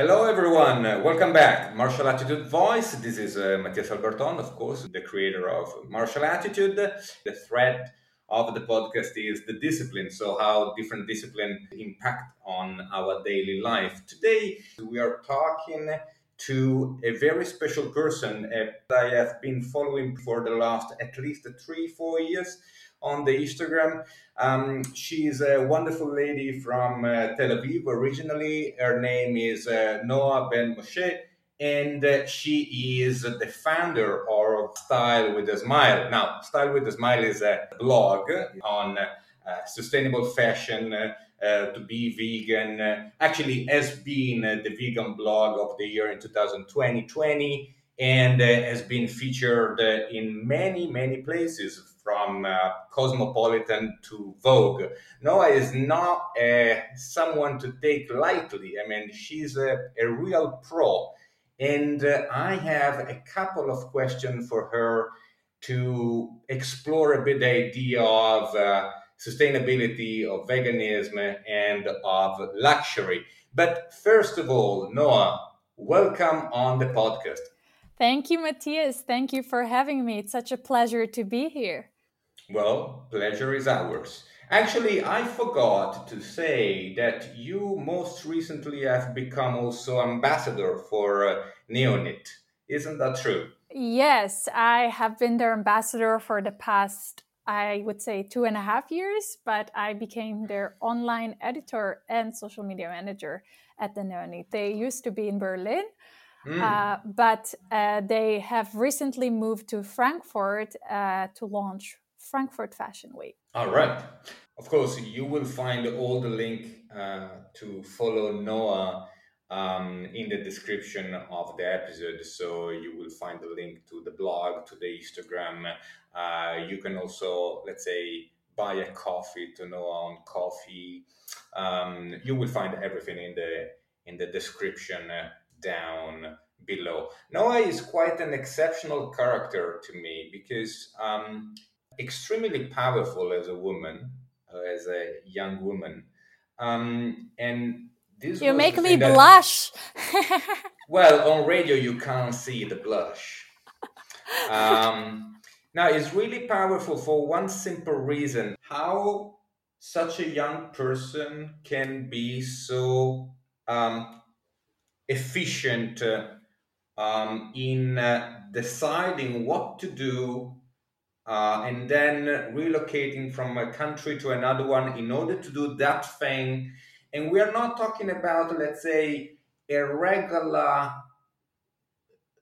Hello, everyone. welcome back. Martial Attitude Voice. This is uh, Mattias Alberton, of course, the creator of Martial Attitude. The thread of the podcast is the discipline. So, how different discipline impact on our daily life. Today, we are talking to a very special person that I have been following for the last at least three, four years on the Instagram. Um, she's a wonderful lady from uh, Tel Aviv originally. Her name is uh, Noah Ben Moshe, and uh, she is the founder of Style with a Smile. Now, Style with a Smile is a blog on uh, sustainable fashion. Uh, to be vegan uh, actually has been the vegan blog of the year in 2020 and has been featured in many many places from uh, Cosmopolitan to Vogue. Noah is not uh, someone to take lightly. I mean, she's a, a real pro. And uh, I have a couple of questions for her to explore a bit the idea of uh, sustainability, of veganism, and of luxury. But first of all, Noah, welcome on the podcast. Thank you, Matthias. Thank you for having me. It's such a pleasure to be here. Well, pleasure is ours. Actually, I forgot to say that you most recently have become also ambassador for uh, Neonyt. Isn't that true? Yes, I have been their ambassador for the past, I would say, two and a half years, but I became their online editor and social media manager at the Neonyt. They used to be in Berlin. Mm. Uh, but uh, they have recently moved to Frankfurt uh, to launch Frankfurt Fashion Week. All right. Of course, you will find all the link uh, to follow Noah um, in the description of the episode. So you will find the link to the blog, to the Instagram. Uh, you can also, let's say, buy a coffee to Noah on Ko-fi. Um, you will find everything in the in the description uh, down below. Noah is quite an exceptional character to me because um, extremely powerful as a woman, uh, as a young woman. Um, and this you make me that, blush. well, on radio you can't see the blush. Um, now it's really powerful for one simple reason: how such a young person can be so um, efficient um, in uh, deciding what to do uh, and then relocating from a country to another one in order to do that thing. And we are not talking about, let's say, a regular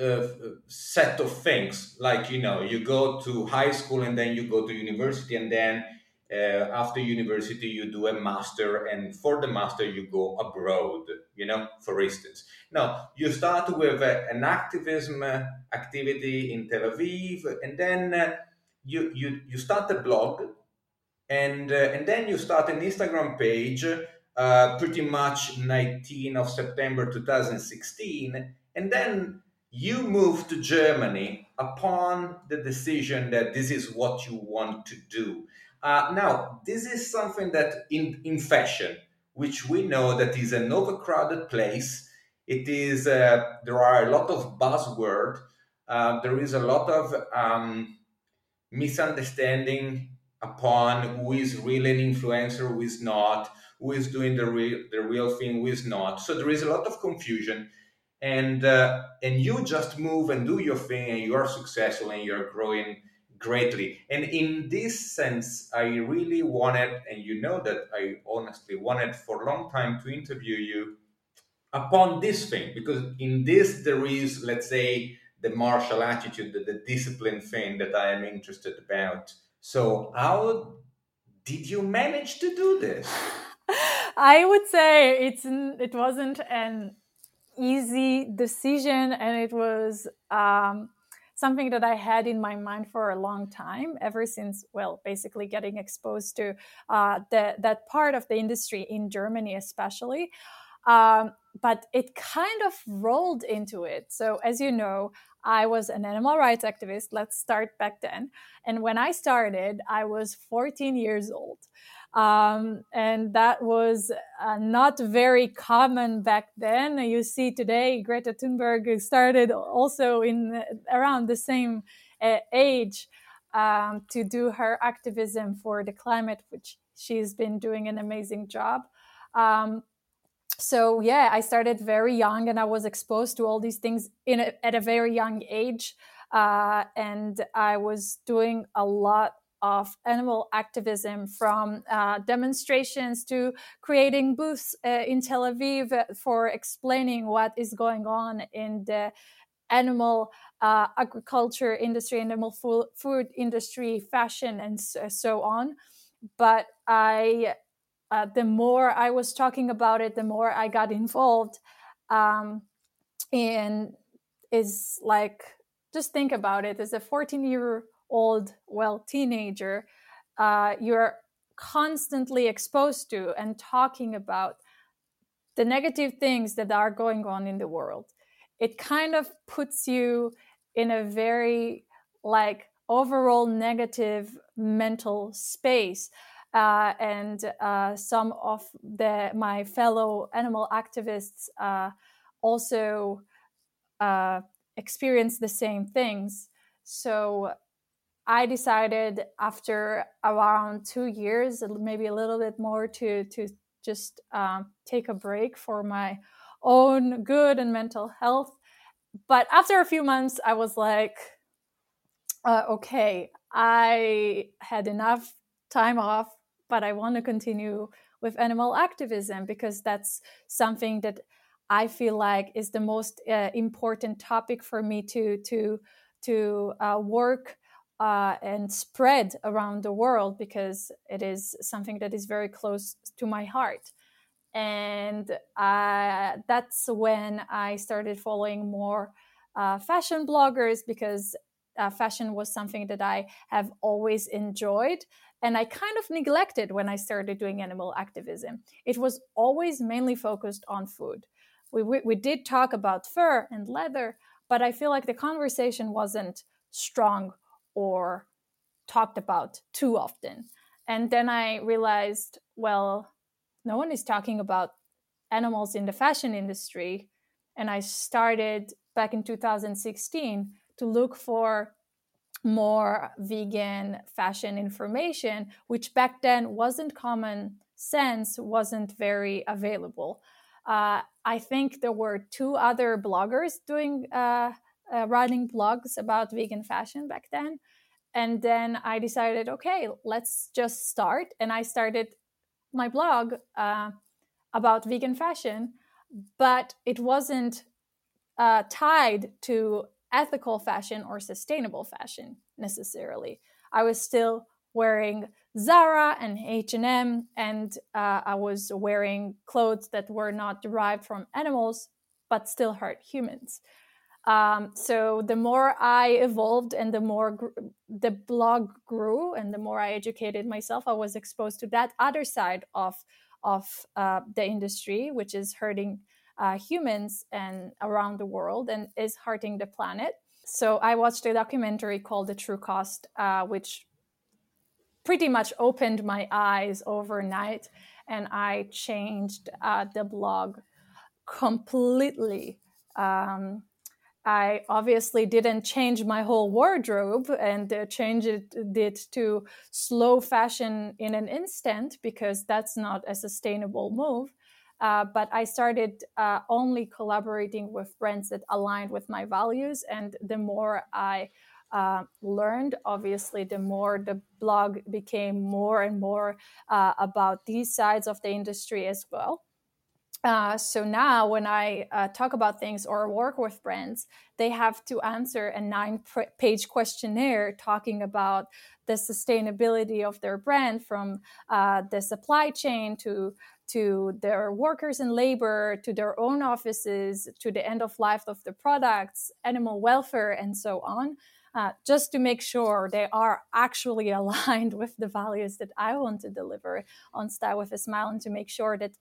uh, set of things like you know you go to high school and then you go to university and then uh, after university you do a master and for the master you go abroad you know for instance. Now you start with uh, an activism uh, activity in tel aviv and then uh, you you you start a blog and uh, and then you start an instagram page pretty much 19 of september 2016 and then you move to germany upon the decision that this is what you want to do uh, now this is something that in in fashion which we know that is an overcrowded place it is uh, there are a lot of buzzword. uh, there is a lot of um, misunderstanding upon who is really an influencer, who is not, who is doing the real the real thing, who is not. So there is a lot of confusion, and uh, and you just move and do your thing, and you are successful, and you're growing greatly. And in this sense, I really wanted, and you know that I honestly wanted for a long time to interview you upon this thing because in this there is, let's say the martial attitude, the, the discipline thing that I am interested about. So how did you manage to do this? I would say it's it wasn't an easy decision, and it was um, something that I had in my mind for a long time. Ever since, well, basically getting exposed to uh, the, that part of the industry in Germany, especially. Um, but it kind of rolled into it. So, as you know, I was an animal rights activist. Let's start back then. And when I started, I was 14 years old. Um, and that was uh, not very common back then. You see today, Greta Thunberg started also in around the same uh, age um, to do her activism for the climate, which she's been doing an amazing job. Um, so yeah, I started very young, and I was exposed to all these things in a, at a very young age, uh, and I was doing a lot of animal activism from uh, demonstrations to creating booths uh, in Tel Aviv for explaining what is going on in the animal uh, agriculture industry, animal food industry, fashion, and so, on. But I, uh, the more I was talking about it, the more I got involved. Um, and is like, just think about it as a 14 year old, well, teenager, uh, you're constantly exposed to and talking about the negative things that are going on in the world. It kind of puts you in a very like overall negative mental space. Uh, and uh, some of the my fellow animal activists uh, also uh, experience the same things. So I decided after around two years, maybe a little bit more, to to just um, take a break for my own good and mental health. But after a few months, I was like, uh, okay, I had enough time off, but I want to continue with animal activism because that's something that I feel like is the most uh, important topic for me to to to uh, work uh, and spread around the world because it is something that is very close to my heart. And uh, that's when I started following more uh, fashion bloggers because uh, fashion was something that I have always enjoyed. And I kind of neglected when I started doing animal activism. It was always mainly focused on food. We, we, we did talk about fur and leather, but I feel like the conversation wasn't strong or talked about too often. And then I realized, well, no one is talking about animals in the fashion industry. And I started back in 2016 to look for more vegan fashion information, which back then wasn't common sense, wasn't very available. Uh, I think there were two other bloggers doing uh, uh, writing blogs about vegan fashion back then. And then I decided, okay, let's just start. And I started my blog uh, about vegan fashion, but it wasn't uh, tied to ethical fashion or sustainable fashion necessarily. I was still wearing Zara and H&M and uh, I was wearing clothes that were not derived from animals but still hurt humans. Um, so the more I evolved and the more gr- the blog grew and the more I educated myself, I was exposed to that other side of of uh, the industry, which is hurting uh, humans and around the world and is hurting the planet. So I watched a documentary called The True Cost, uh, which pretty much opened my eyes overnight, and I changed uh, the blog completely. Um, I obviously didn't change my whole wardrobe and uh, change it, it to slow fashion in an instant because that's not a sustainable move. Uh, but I started uh, only collaborating with brands that aligned with my values. And the more I uh, learned, obviously, the more the blog became more and more uh, about these sides of the industry as well. Uh, so now, when I uh, talk about things or work with brands, they have to answer a nine page questionnaire talking about the sustainability of their brand from uh, the supply chain to to their workers and labor to their own offices to the end of life of the products animal welfare and so on uh, just to make sure they are actually aligned with the values that i want to deliver on style with a smile and to make sure that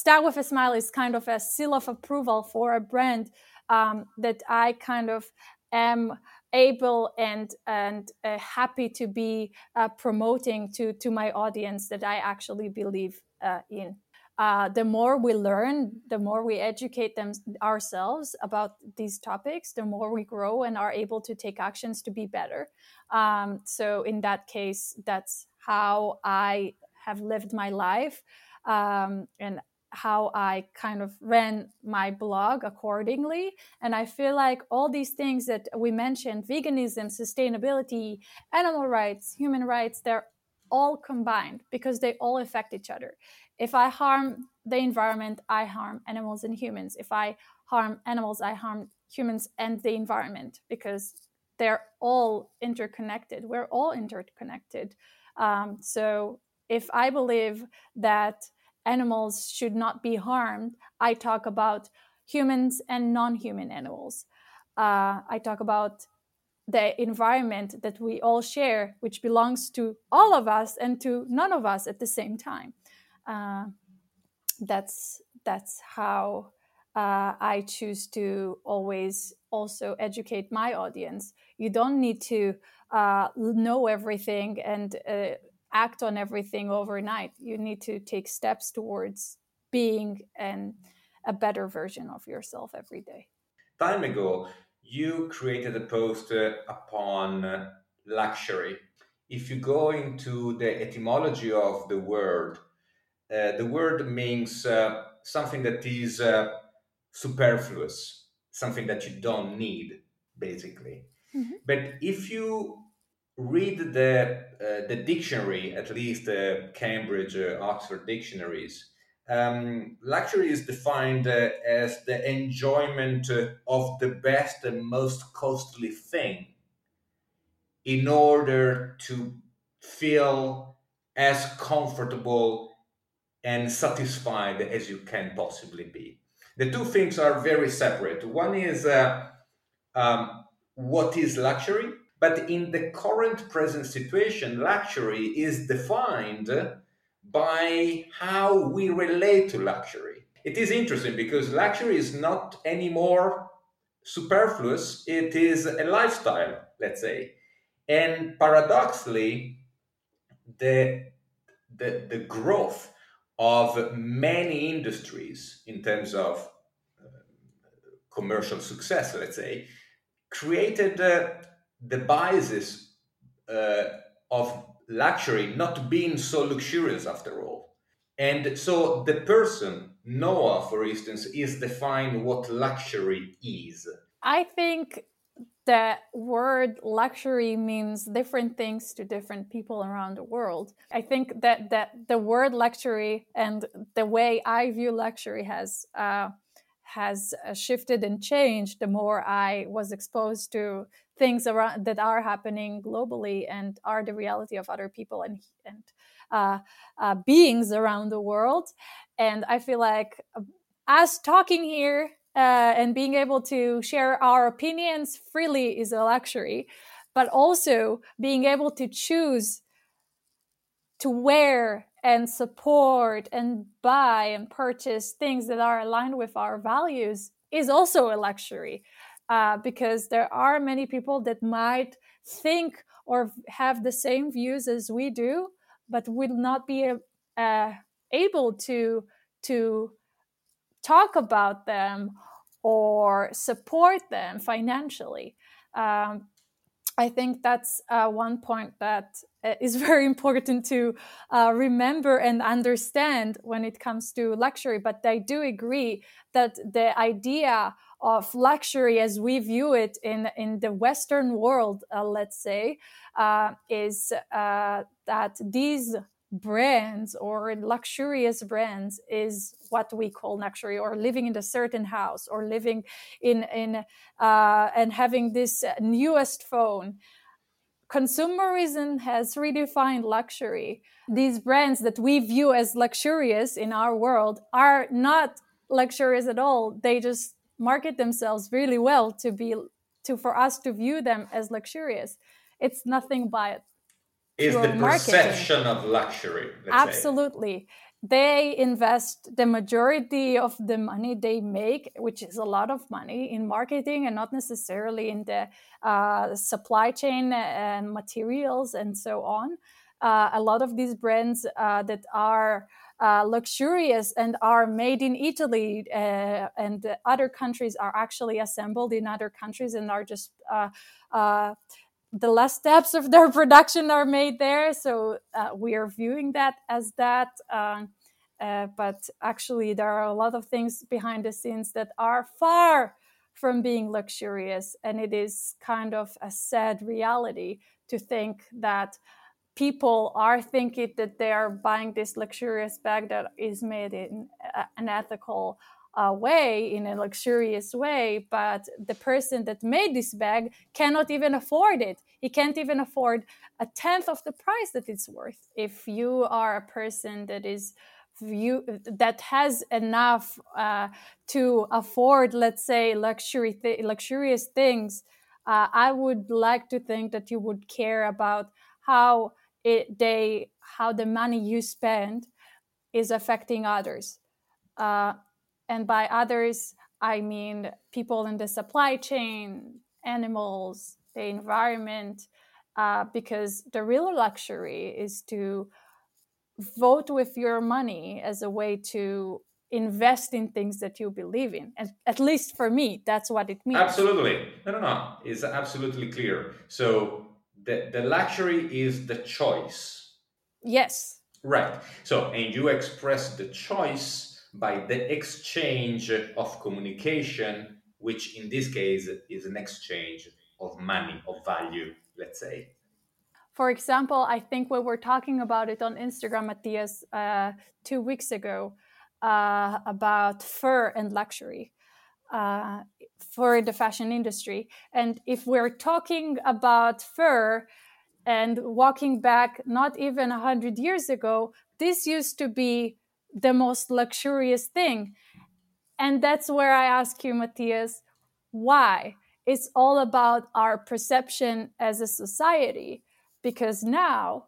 Style with a Smile is kind of a seal of approval for a brand um, that I kind of am able and and uh, happy to be uh, promoting to to my audience that I actually believe uh, in. Uh, the more we learn, the more we educate them ourselves about these topics, the more we grow and are able to take actions to be better. Um, so in that case, that's how I have lived my life. Um, and how I kind of ran my blog accordingly. And I feel like all these things that we mentioned veganism, sustainability, animal rights, human rights they're all combined because they all affect each other. If I harm the environment, I harm animals and humans. If I harm animals, I harm humans and the environment because they're all interconnected. We're all interconnected. Um, so if I believe that animals should not be harmed, I talk about humans and non human animals. Uh, I talk about the environment that we all share, which belongs to all of us and to none of us at the same time. Uh, that's that's how uh, I choose to always also educate my audience. You don't need to uh, know everything and uh, act on everything overnight. You need to take steps towards being an, a better version of yourself every day. Time ago, you created a post uh, upon luxury. If you go into the etymology of the word, uh, the word means uh, something that is uh, superfluous, something that you don't need, basically. Mm-hmm. But if you read the uh, the dictionary, at least the Cambridge, uh, Oxford dictionaries, um, luxury is defined uh, as the enjoyment uh, of the best and most costly thing in order to feel as comfortable and satisfied as you can possibly be. The two things are very separate. One is uh, um, what is luxury, but in the current present situation, luxury is defined by how we relate to luxury. It is interesting because luxury is not anymore superfluous, it is a lifestyle, let's say. And paradoxically, the, the, the growth of many industries in terms of uh, commercial success, let's say, created uh, the biases uh, of luxury not being so luxurious after all. And so the person, Noah, for instance, is defined what luxury is. I think the word luxury means different things to different people around the world. I think that, that the word luxury and the way I view luxury has uh, has shifted and changed the more I was exposed to things around that are happening globally and are the reality of other people and and uh, uh, beings around the world. And I feel like uh, us talking here uh, and being able to share our opinions freely is a luxury, but also being able to choose to wear and support and buy and purchase things that are aligned with our values is also a luxury uh, because there are many people that might think or have the same views as we do, but will not be uh, able to to talk about them or support them financially. Um, I think that's uh, one point that uh, very important to uh, remember and understand when it comes to luxury. But I do agree that the idea of luxury as we view it in, in the Western world, uh, let's say, uh, is uh, that these brands or luxurious brands is what we call luxury or living in a certain house or living in in uh, and having this newest phone. Consumerism has redefined luxury. These brands that we view as luxurious in our world are not luxurious at all. They just market themselves really well to be to for us to view them as luxurious it's nothing but is the marketing. perception of luxury absolutely say. they invest the majority of the money they make, which is a lot of money, in marketing and not necessarily in the uh, supply chain and materials and so on. Uh, a lot of these brands uh, that are uh, luxurious and are made in Italy uh, and other countries are actually assembled in other countries and are just uh, uh, the last steps of their production are made there. So we are viewing that as that. Um, but actually, there are a lot of things behind the scenes that are far from being luxurious. And it is kind of a sad reality to think that people are thinking that they are buying this luxurious bag that is made in an ethical uh, way, in a luxurious way, but the person that made this bag cannot even afford it. He can't even afford a tenth of the price that it's worth. If you are a person that is you that has enough uh, to afford, let's say, luxury th- luxurious things, uh, I would like to think that you would care about how it, they how the money you spend is affecting others. Uh, and by others, I mean people in the supply chain, animals, the environment, uh, because the real luxury is to vote with your money as a way to invest in things that you believe in. And at least for me, that's what it means. Absolutely. No, no, no. It's absolutely clear. So the, the luxury is the choice. Yes. Right. So, and you express the choice by the exchange of communication, which in this case is an exchange of money, of value, let's say. For example, I think we were talking about it on Instagram, Matthias, uh, two weeks ago uh, about fur and luxury. Uh, for the fashion industry. And if we're talking about fur and walking back not even 100 years ago, this used to be the most luxurious thing. And that's where I ask you, Matthias, why? It's all about our perception as a society. Because now,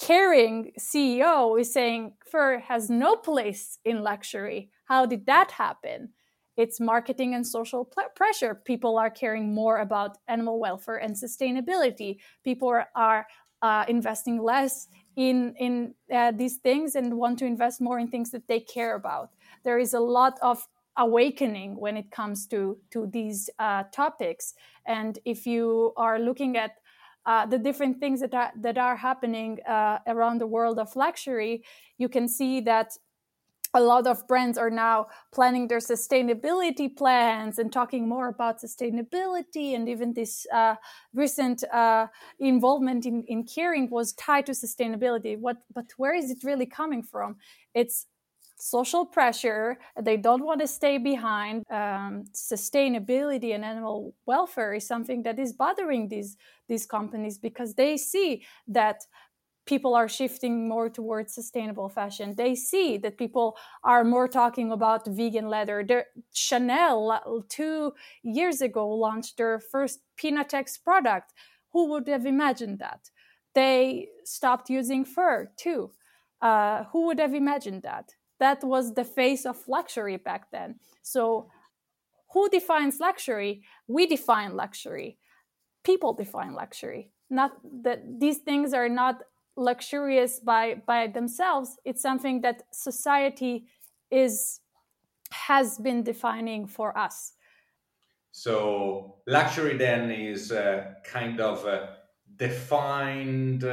Kering CEO is saying fur has no place in luxury. How did that happen? It's marketing and social pl- pressure. People are caring more about animal welfare and sustainability. People are, uh, investing less in in uh, these things and want to invest more in things that they care about. There is a lot of awakening when it comes to to these uh, topics. And if you are looking at uh, the different things that are that are happening uh, around the world of luxury, you can see that a lot of brands are now planning their sustainability plans and talking more about sustainability and even this uh, recent uh, involvement in, in Kering was tied to sustainability. What but where is it really coming from? It's social pressure. They don't want to stay behind. Um, sustainability and animal welfare is something that is bothering these these companies because they see that people are shifting more towards sustainable fashion. They see that people are more talking about vegan leather. Chanel two years ago launched their first Pinatex product. Who would have imagined that? They stopped using fur too. Uh, who would have imagined that? That was the face of luxury back then. So, who defines luxury? We define luxury. People define luxury. Not that these things are not luxurious by by themselves it's something that society is has been defining for us. So luxury then is uh, kind of uh, defined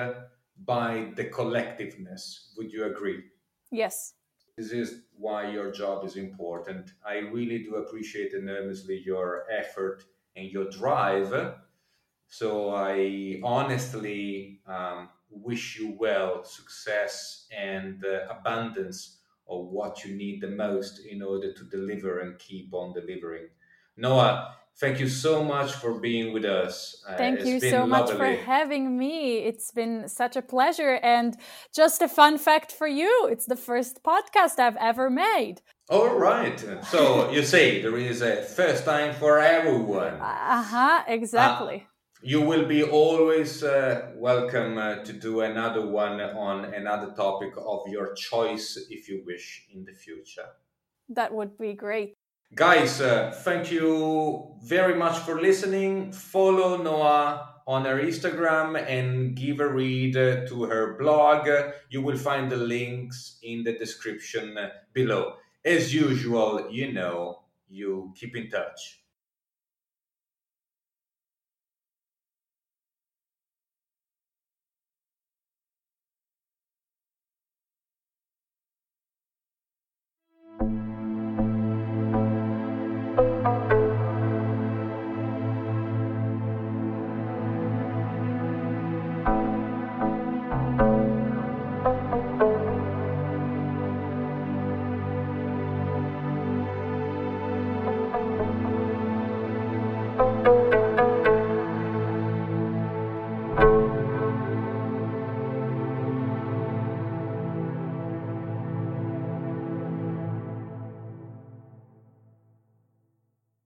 by the collectiveness. Would you agree? Yes. This is why your job is important. I really do appreciate enormously your effort and your drive. So i honestly um, wish you well, success, and uh, abundance of what you need the most in order to deliver and keep on delivering. Noah, thank you so much for being with us. Uh, thank you so lovely. much for having me. It's been such a pleasure. And just a fun fact for you it's the first podcast I've ever made. All right. So you say there is a first time for everyone. Uh huh, exactly. Uh, You will be always uh, welcome uh, to do another one on another topic of your choice if you wish in the future. That would be great. Guys, uh, thank you very much for listening. Follow Noah on her Instagram and give a read to her blog. You will find the links in the description below. As usual, you know, you keep in touch.